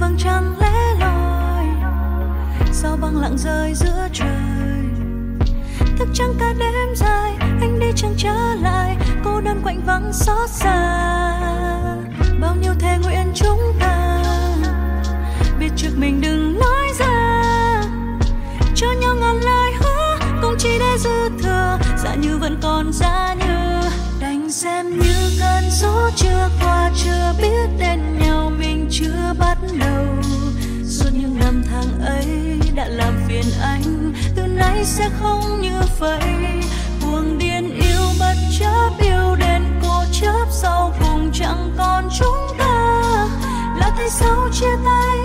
vầng trăng lẻ loi, sao băng lặng rơi giữa trời? Thức trắng cả đêm dài, anh đi chẳng trở lại? Cô đơn quạnh vắng xót xa. Bao nhiêu thề nguyện chúng ta, biết trước mình đừng nói ra. Cho nhau ngàn lời hứa, cũng chỉ để dư thừa. Dạ như vẫn còn giá như đành xem như cơn gió chưa năm tháng ấy đã làm phiền anh, từ nay sẽ không như vậy. Cuồng điên yêu bất chấp, yêu đến cố chấp, sau cùng chẳng còn chúng ta. Là tại sao chia tay